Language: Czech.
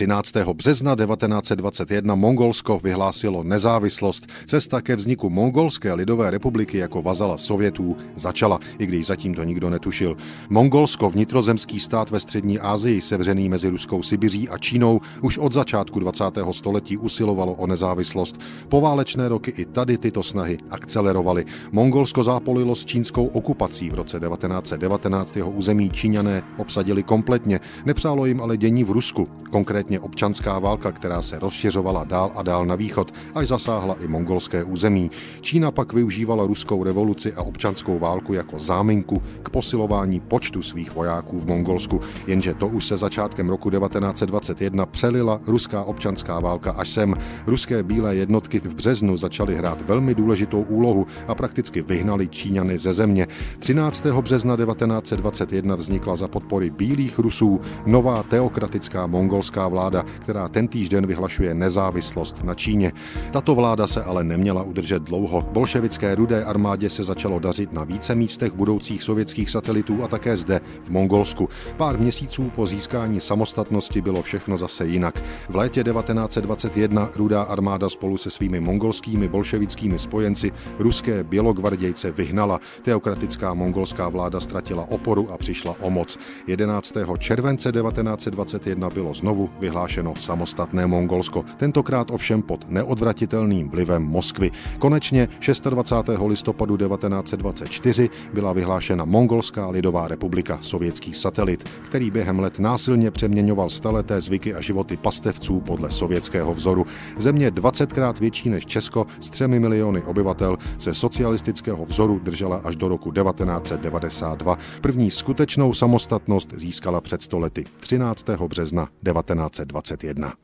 13. března 1921 Mongolsko vyhlásilo nezávislost. Cesta ke vzniku Mongolské lidové republiky jako vazala Sovětů začala, i když zatím to nikdo netušil. Mongolsko, vnitrozemský stát ve střední Asii, sevřený mezi Ruskou Sibiří a Čínou, už od začátku 20. století usilovalo o nezávislost. Poválečné roky i tady tyto snahy akcelerovaly. Mongolsko zápolilo s čínskou okupací v roce 1919 jeho území Číňané obsadili kompletně. Nepřálo jim ale dění v Rusku, konkrétně občanská válka, která se rozšiřovala dál a dál na východ, až zasáhla i mongolské území. Čína pak využívala ruskou revoluci a občanskou válku jako záminku k posilování počtu svých vojáků v Mongolsku, jenže to už se začátkem roku 1921 přelila ruská občanská válka až sem. Ruské bílé jednotky v březnu začaly hrát velmi důležitou úlohu a prakticky vyhnali Číňany ze země. 13. března 1921 vznikla za podpory bílých Rusů nová teokratická mongolská vláda, která tentýž den vyhlašuje nezávislost na Číně. Tato vláda se ale neměla udržet dlouho. Bolševické rudé armádě se začalo dařit na více místech budoucích sovětských satelitů a také zde, v Mongolsku. Pár měsíců po získání samostatnosti bylo všechno zase jinak. V létě 1921 rudá armáda spolu se svými mongolskými bolševickými spojenci ruské bělogvardějce vyhnala. Teokratická mongolská vláda ztratila oporu a přišla o moc. 11. července 1921 bylo znovu vyhlášeno samostatné Mongolsko, tentokrát ovšem pod neodvratitelným vlivem Moskvy. Konečně 26. listopadu 1924 byla vyhlášena Mongolská lidová republika, sovětský satelit, který během let násilně přeměňoval staleté zvyky a životy pastevců podle sovětského vzoru. Země 20krát větší než Česko s třemi miliony obyvatel se socialistického vzoru držela až do roku 1992. První skutečnou samostatnost získala před stolety 13. března 1921.